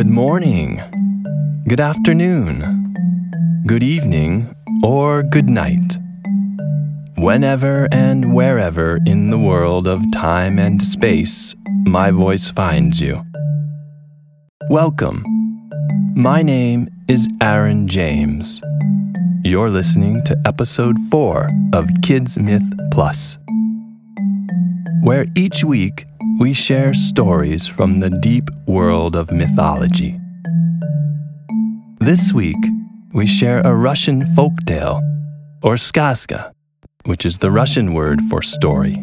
Good morning, good afternoon, good evening, or good night. Whenever and wherever in the world of time and space my voice finds you. Welcome. My name is Aaron James. You're listening to episode 4 of Kids Myth Plus, where each week we share stories from the deep world of mythology. This week, we share a Russian folktale, or skazka, which is the Russian word for story.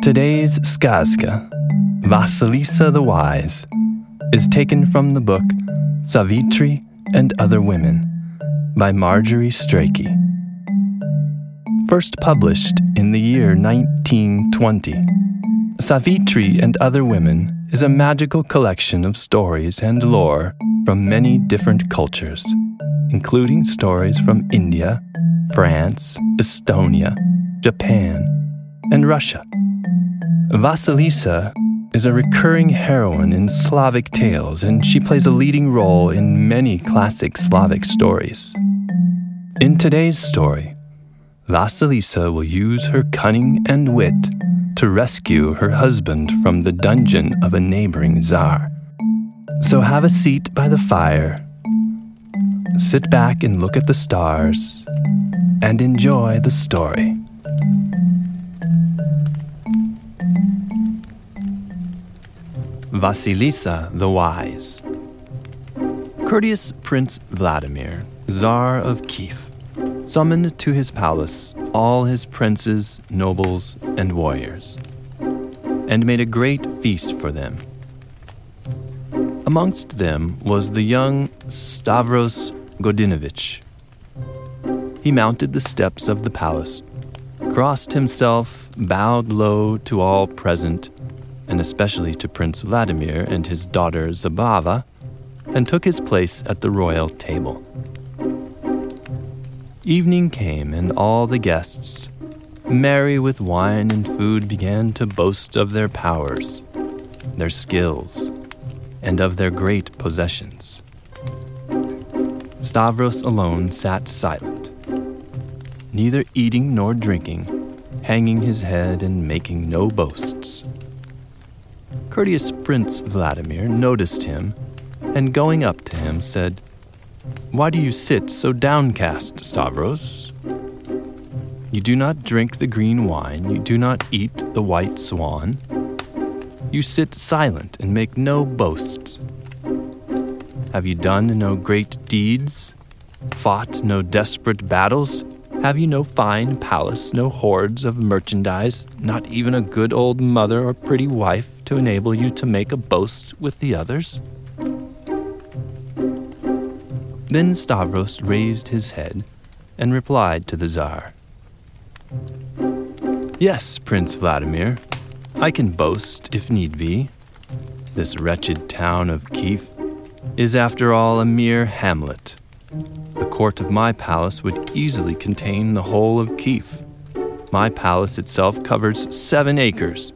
Today's skazka, Vasilisa the Wise, is taken from the book Savitri and Other Women by Marjorie Strachey. First published in the year 1920. Savitri and Other Women is a magical collection of stories and lore from many different cultures, including stories from India, France, Estonia, Japan, and Russia. Vasilisa is a recurring heroine in Slavic tales, and she plays a leading role in many classic Slavic stories. In today's story, Vasilisa will use her cunning and wit to rescue her husband from the dungeon of a neighboring czar. So have a seat by the fire, sit back and look at the stars, and enjoy the story. Vasilisa the Wise. Courteous Prince Vladimir, Tsar of Kiev, summoned to his palace all his princes, nobles, and warriors, and made a great feast for them. Amongst them was the young Stavros Godinovich. He mounted the steps of the palace, crossed himself, bowed low to all present, and especially to Prince Vladimir and his daughter Zabava, and took his place at the royal table. Evening came, and all the guests, merry with wine and food, began to boast of their powers, their skills, and of their great possessions. Stavros alone sat silent, neither eating nor drinking, hanging his head and making no boasts. Courteous Prince Vladimir noticed him, and going up to him said, why do you sit so downcast, Stavros? You do not drink the green wine, you do not eat the white swan. You sit silent and make no boasts. Have you done no great deeds? Fought no desperate battles? Have you no fine palace, no hoards of merchandise, not even a good old mother or pretty wife to enable you to make a boast with the others? Then Stavros raised his head and replied to the Tsar Yes, Prince Vladimir, I can boast if need be. This wretched town of Kiev is, after all, a mere hamlet. The court of my palace would easily contain the whole of Kiev. My palace itself covers seven acres.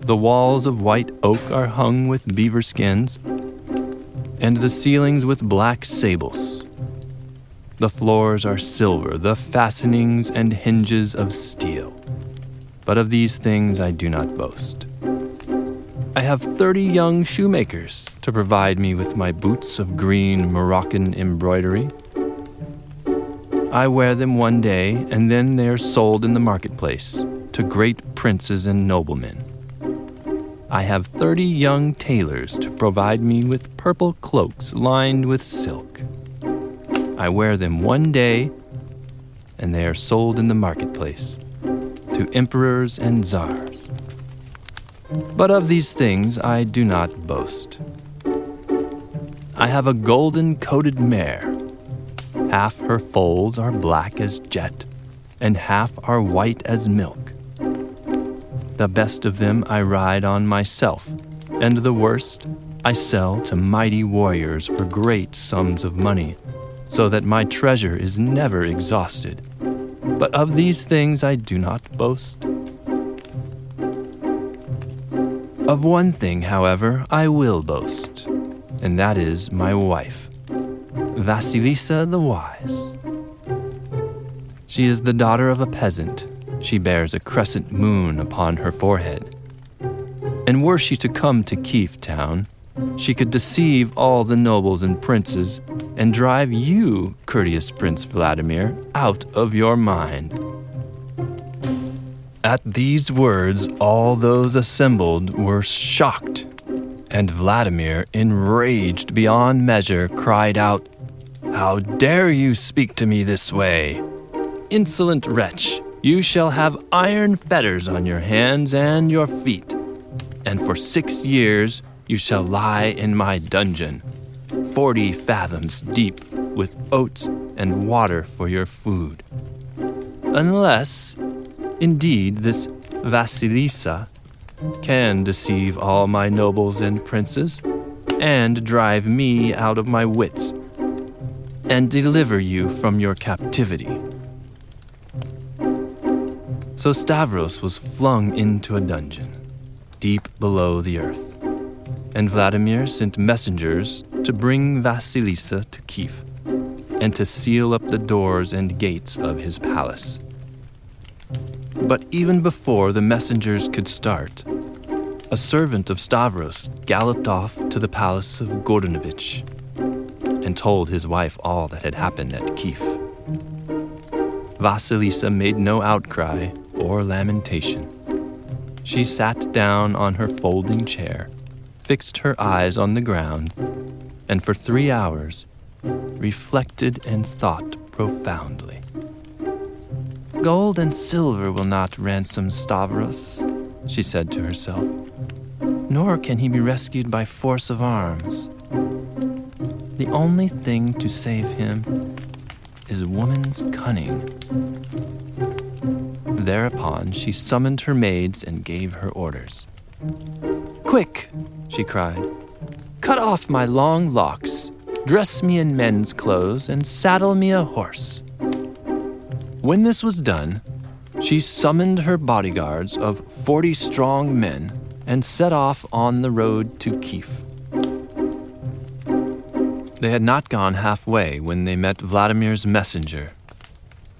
The walls of white oak are hung with beaver skins, and the ceilings with black sables. The floors are silver, the fastenings and hinges of steel. But of these things I do not boast. I have thirty young shoemakers to provide me with my boots of green Moroccan embroidery. I wear them one day, and then they are sold in the marketplace to great princes and noblemen. I have thirty young tailors to provide me with purple cloaks lined with silk. I wear them one day, and they are sold in the marketplace to emperors and czars. But of these things I do not boast. I have a golden coated mare. Half her foals are black as jet, and half are white as milk. The best of them I ride on myself, and the worst I sell to mighty warriors for great sums of money, so that my treasure is never exhausted. But of these things I do not boast. Of one thing, however, I will boast. and that is my wife, Vasilisa the Wise. She is the daughter of a peasant. She bears a crescent moon upon her forehead. And were she to come to Kiev town, she could deceive all the nobles and princes and drive you, courteous Prince Vladimir, out of your mind. At these words, all those assembled were shocked, and Vladimir, enraged beyond measure, cried out, How dare you speak to me this way? Insolent wretch, you shall have iron fetters on your hands and your feet, and for six years you shall lie in my dungeon, forty fathoms deep, with oats and water for your food. Unless, indeed, this Vasilisa can deceive all my nobles and princes, and drive me out of my wits, and deliver you from your captivity. So Stavros was flung into a dungeon, deep below the earth and Vladimir sent messengers to bring Vasilisa to Kiev and to seal up the doors and gates of his palace. But even before the messengers could start, a servant of Stavros galloped off to the palace of Godinovich and told his wife all that had happened at Kiev. Vasilisa made no outcry or lamentation. She sat down on her folding chair fixed her eyes on the ground and for three hours reflected and thought profoundly. Gold and silver will not ransom Stavros, she said to herself, nor can he be rescued by force of arms. The only thing to save him is woman's cunning. Thereupon she summoned her maids and gave her orders. Quick, she cried, cut off my long locks, dress me in men's clothes, and saddle me a horse. When this was done, she summoned her bodyguards of forty strong men and set off on the road to Kiev. They had not gone halfway when they met Vladimir's messenger,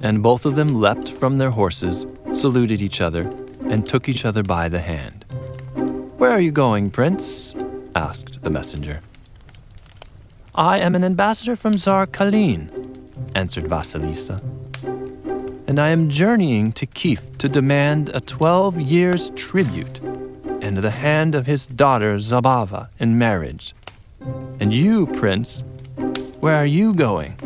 and both of them leapt from their horses, saluted each other, and took each other by the hand. Where are you going, Prince? asked the messenger. I am an ambassador from Tsar Kalin, answered Vasilisa. And I am journeying to Kiev to demand a twelve years' tribute and the hand of his daughter Zabava in marriage. And you, Prince, where are you going?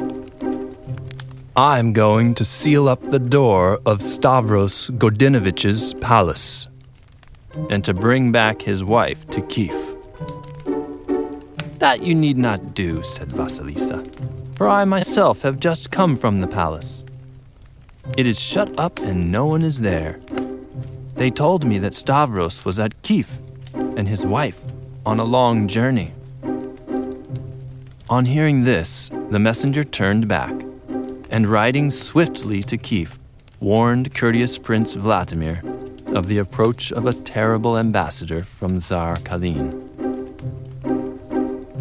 I'm going to seal up the door of Stavros Godinovich's palace, and to bring back his wife to Kiev. That you need not do, said Vasilisa, for I myself have just come from the palace. It is shut up and no one is there. They told me that Stavros was at Kiev and his wife on a long journey. On hearing this, the messenger turned back and riding swiftly to Kiev, warned courteous Prince Vladimir of the approach of a terrible ambassador from Tsar Kalin.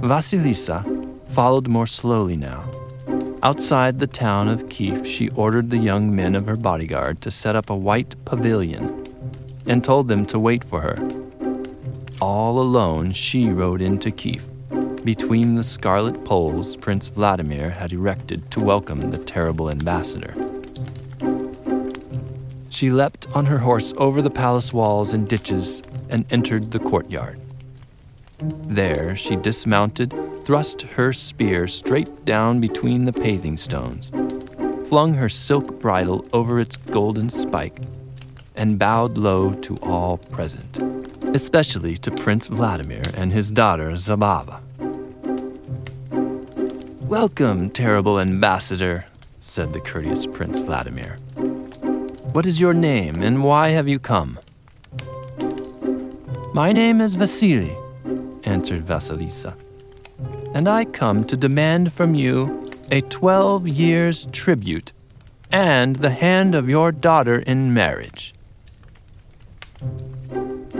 Vasilisa followed more slowly now. Outside the town of Kiev, she ordered the young men of her bodyguard to set up a white pavilion and told them to wait for her. All alone, she rode into Kiev, between the scarlet poles Prince Vladimir had erected to welcome the terrible ambassador. She leapt on her horse over the palace walls and ditches and entered the courtyard. There she dismounted, thrust her spear straight down between the paving stones, flung her silk bridle over its golden spike, and bowed low to all present, especially to Prince Vladimir and his daughter Zabava. Welcome, terrible ambassador, said the courteous Prince Vladimir. What is your name, and why have you come? My name is Vasily, answered Vasilisa, and I come to demand from you a twelve years' tribute and the hand of your daughter in marriage.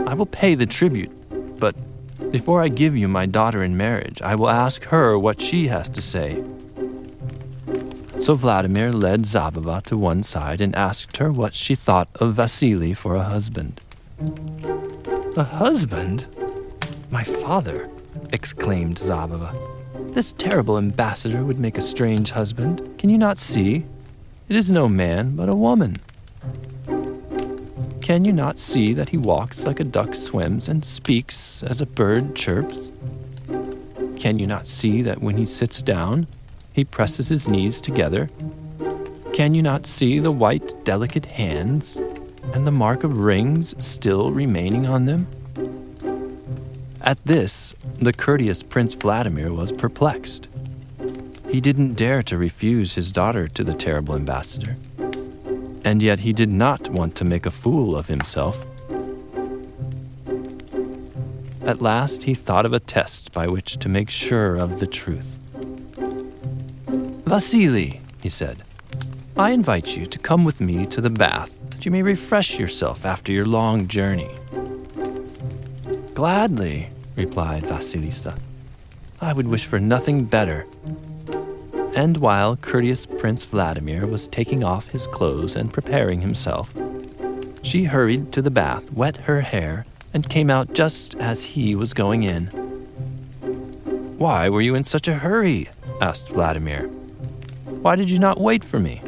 I will pay the tribute, but Before I give you my daughter in marriage, I will ask her what she has to say. So Vladimir led Zabava to one side and asked her what she thought of Vasily for a husband. A husband? My father, exclaimed Zabava. This terrible ambassador would make a strange husband. Can you not see? It is no man, but a woman. Can you not see that he walks like a duck swims and speaks as a bird chirps? Can you not see that when he sits down, he presses his knees together. Can you not see the white, delicate hands and the mark of rings still remaining on them? At this, the courteous Prince Vladimir was perplexed. He didn't dare to refuse his daughter to the terrible ambassador, and yet he did not want to make a fool of himself. At last, he thought of a test by which to make sure of the truth. Vasily, he said, I invite you to come with me to the bath that you may refresh yourself after your long journey. Gladly, replied Vasilisa. I would wish for nothing better. And while courteous Prince Vladimir was taking off his clothes and preparing himself, she hurried to the bath, wet her hair, and came out just as he was going in. Why were you in such a hurry? asked Vladimir. Why did you not wait for me?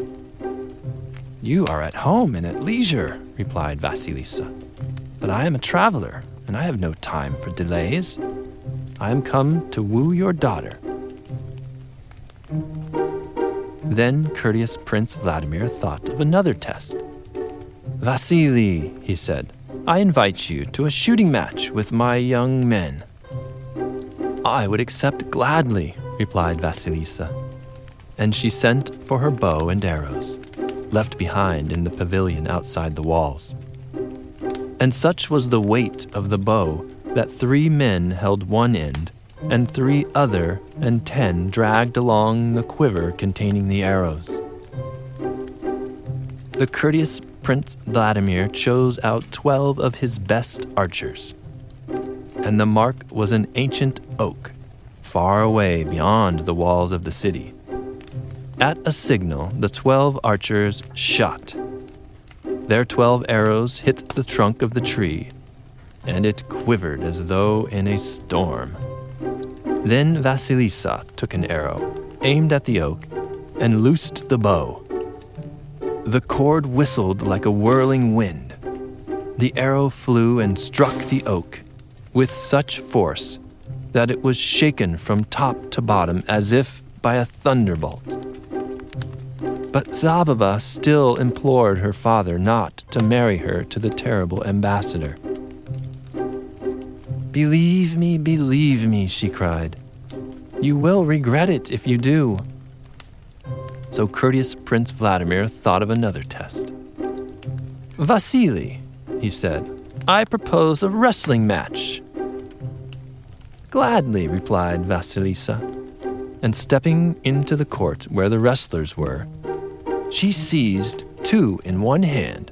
You are at home and at leisure, replied Vasilisa. But I am a traveler, and I have no time for delays. I am come to woo your daughter. Then courteous Prince Vladimir thought of another test. Vasily, he said, I invite you to a shooting match with my young men. I would accept gladly, replied Vasilisa and she sent for her bow and arrows, left behind in the pavilion outside the walls. And such was the weight of the bow that three men held one end, and three other and ten dragged along the quiver containing the arrows. The courteous Prince Vladimir chose out twelve of his best archers, and the mark was an ancient oak, far away beyond the walls of the city. At a signal, the twelve archers shot. Their twelve arrows hit the trunk of the tree, and it quivered as though in a storm. Then Vasilisa took an arrow, aimed at the oak, and loosed the bow. The cord whistled like a whirling wind. The arrow flew and struck the oak with such force that it was shaken from top to bottom as if by a thunderbolt. But Zabava still implored her father not to marry her to the terrible ambassador. Believe me, believe me, she cried. You will regret it if you do. So courteous Prince Vladimir thought of another test. Vasily, he said, I propose a wrestling match. Gladly, replied Vasilisa, and stepping into the court where the wrestlers were, she seized two in one hand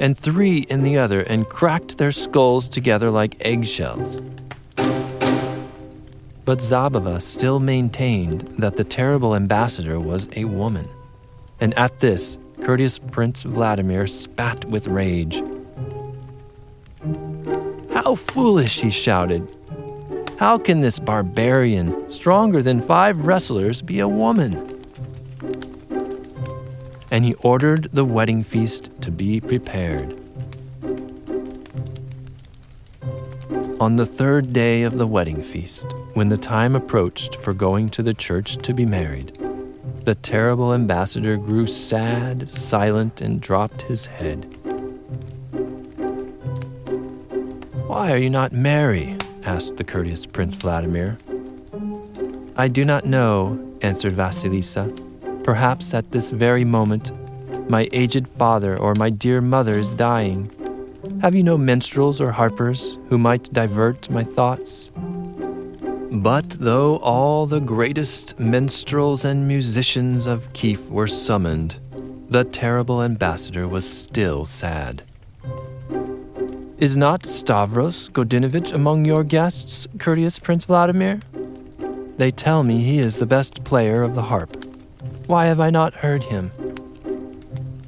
and three in the other and cracked their skulls together like eggshells. But Zabava still maintained that the terrible ambassador was a woman. And at this, courteous Prince Vladimir spat with rage. How foolish, he shouted. How can this barbarian, stronger than five wrestlers, be a woman? And he ordered the wedding feast to be prepared. On the third day of the wedding feast, when the time approached for going to the church to be married, the terrible ambassador grew sad, silent, and dropped his head. Why are you not merry? asked the courteous Prince Vladimir. I do not know, answered Vasilisa. Perhaps at this very moment, my aged father or my dear mother is dying. Have you no minstrels or harpers who might divert my thoughts? But though all the greatest minstrels and musicians of Kiev were summoned, the terrible ambassador was still sad. Is not Stavros Godinovich among your guests, courteous Prince Vladimir? They tell me he is the best player of the harp. Why have I not heard him?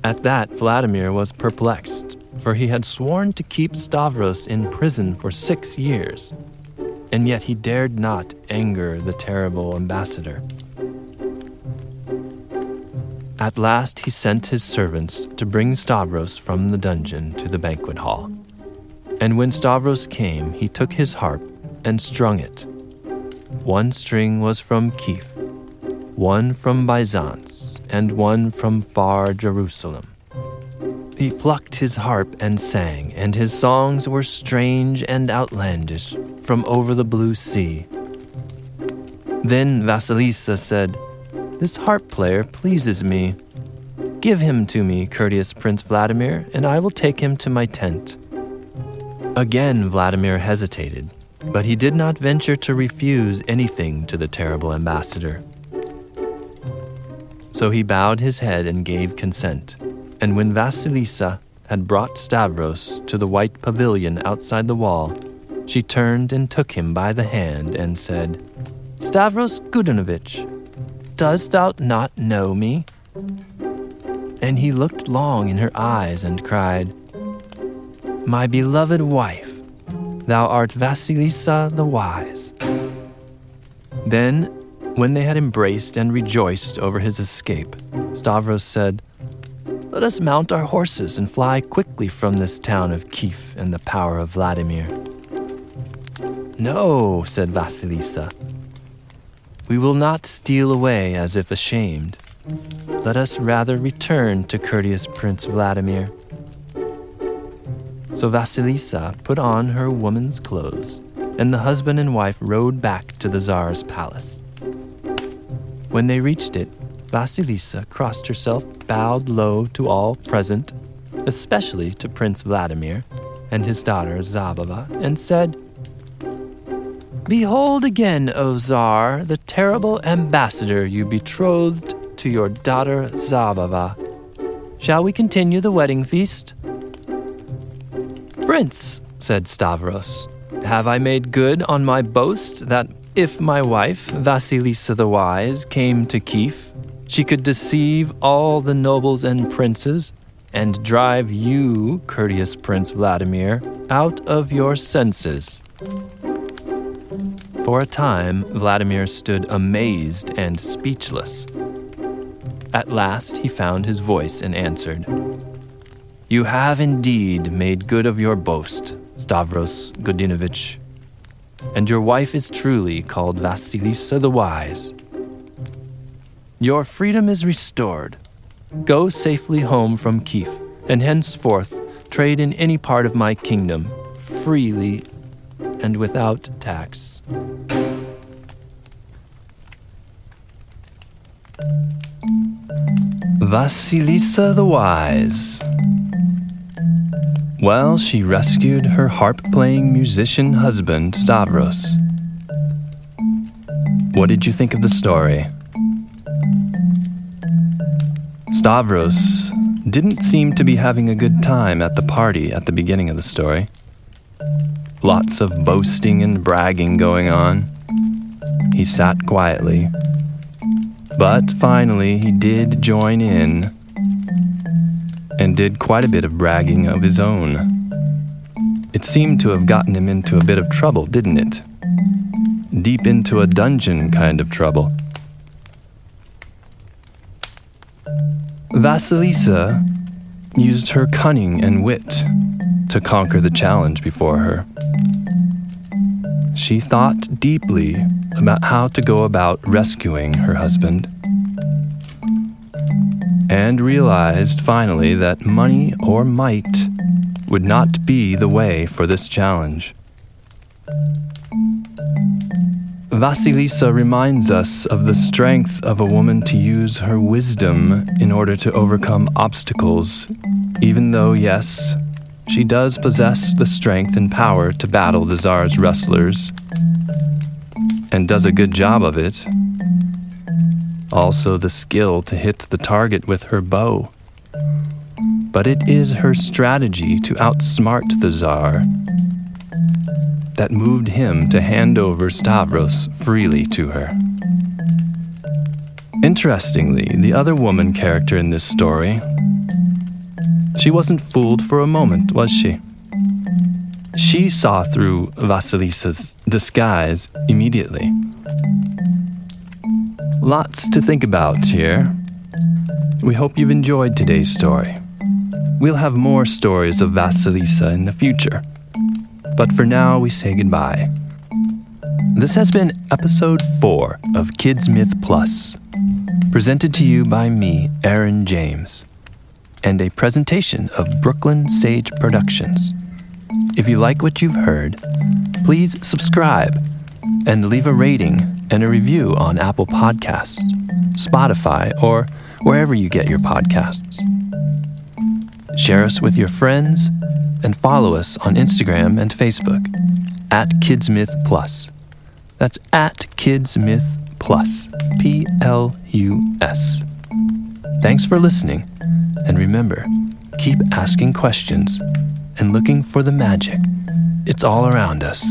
At that, Vladimir was perplexed, for he had sworn to keep Stavros in prison for six years, and yet he dared not anger the terrible ambassador. At last he sent his servants to bring Stavros from the dungeon to the banquet hall. And when Stavros came, he took his harp and strung it. One string was from Kiev, one from Byzance, and one from far Jerusalem. He plucked his harp and sang, and his songs were strange and outlandish from over the blue sea. Then Vasilisa said, This harp player pleases me. Give him to me, courteous Prince Vladimir, and I will take him to my tent. Again Vladimir hesitated, but he did not venture to refuse anything to the terrible ambassador. So he bowed his head and gave consent. And when Vasilisa had brought Stavros to the white pavilion outside the wall, she turned and took him by the hand and said, Stavros Godinovich, dost thou not know me? And he looked long in her eyes and cried, My beloved wife, thou art Vasilisa the Wise. Then, when they had embraced and rejoiced over his escape, Stavros said, let us mount our horses and fly quickly from this town of Kiev and the power of Vladimir. No, said Vasilisa. We will not steal away as if ashamed. Let us rather return to courteous Prince Vladimir. So Vasilisa put on her woman's clothes, and the husband and wife rode back to the Tsar's palace. When they reached it, Vasilisa crossed herself, bowed low to all present, especially to Prince Vladimir and his daughter Zabava, and said, Behold again, O Tsar, the terrible ambassador you betrothed to your daughter Zabava. Shall we continue the wedding feast? Prince, said Stavros, have I made good on my boast that if my wife, Vasilisa the Wise, came to Kiev, she could deceive all the nobles and princes and drive you, courteous Prince Vladimir, out of your senses. For a time, Vladimir stood amazed and speechless. At last, he found his voice and answered, You have indeed made good of your boast, Stavros Godinovich, and your wife is truly called Vasilisa the Wise. Your freedom is restored. Go safely home from Kiev, and henceforth trade in any part of my kingdom, freely and without tax. Vasilisa the Wise. Well, she rescued her harp playing musician husband, Stavros. What did you think of the story? Stavros didn't seem to be having a good time at the party at the beginning of the story. Lots of boasting and bragging going on. He sat quietly. But finally, he did join in and did quite a bit of bragging of his own. It seemed to have gotten him into a bit of trouble, didn't it? Deep into a dungeon kind of trouble. Vasilisa used her cunning and wit to conquer the challenge before her. She thought deeply about how to go about rescuing her husband and realized finally that money or might would not be the way for this challenge. Vasilisa reminds us of the strength of a woman to use her wisdom in order to overcome obstacles, even though, yes, she does possess the strength and power to battle the Tsar's wrestlers, and does a good job of it. Also, the skill to hit the target with her bow. but it is her strategy to outsmart the Tsar that moved him to hand over Stavros freely to her. Interestingly, the other woman character in this story, she wasn't fooled for a moment, was she? She saw through Vasilisa's disguise immediately. Lots to think about here. We hope you've enjoyed today's story. We'll have more stories of Vasilisa in the future. But for now, we say goodbye. This has been episode 4 of Kids Myth Plus, presented to you by me, Aaron James, and a presentation of Brooklyn Sage Productions. If you like what you've heard, please subscribe and leave a rating and a review on Apple Podcasts, Spotify, or wherever you get your podcasts. Share us with your friends and follow us on Instagram and Facebook at KidsMyth Plus. That's at KidsMyth Plus. P L U S. Thanks for listening, and remember, keep asking questions and looking for the magic. It's all around us.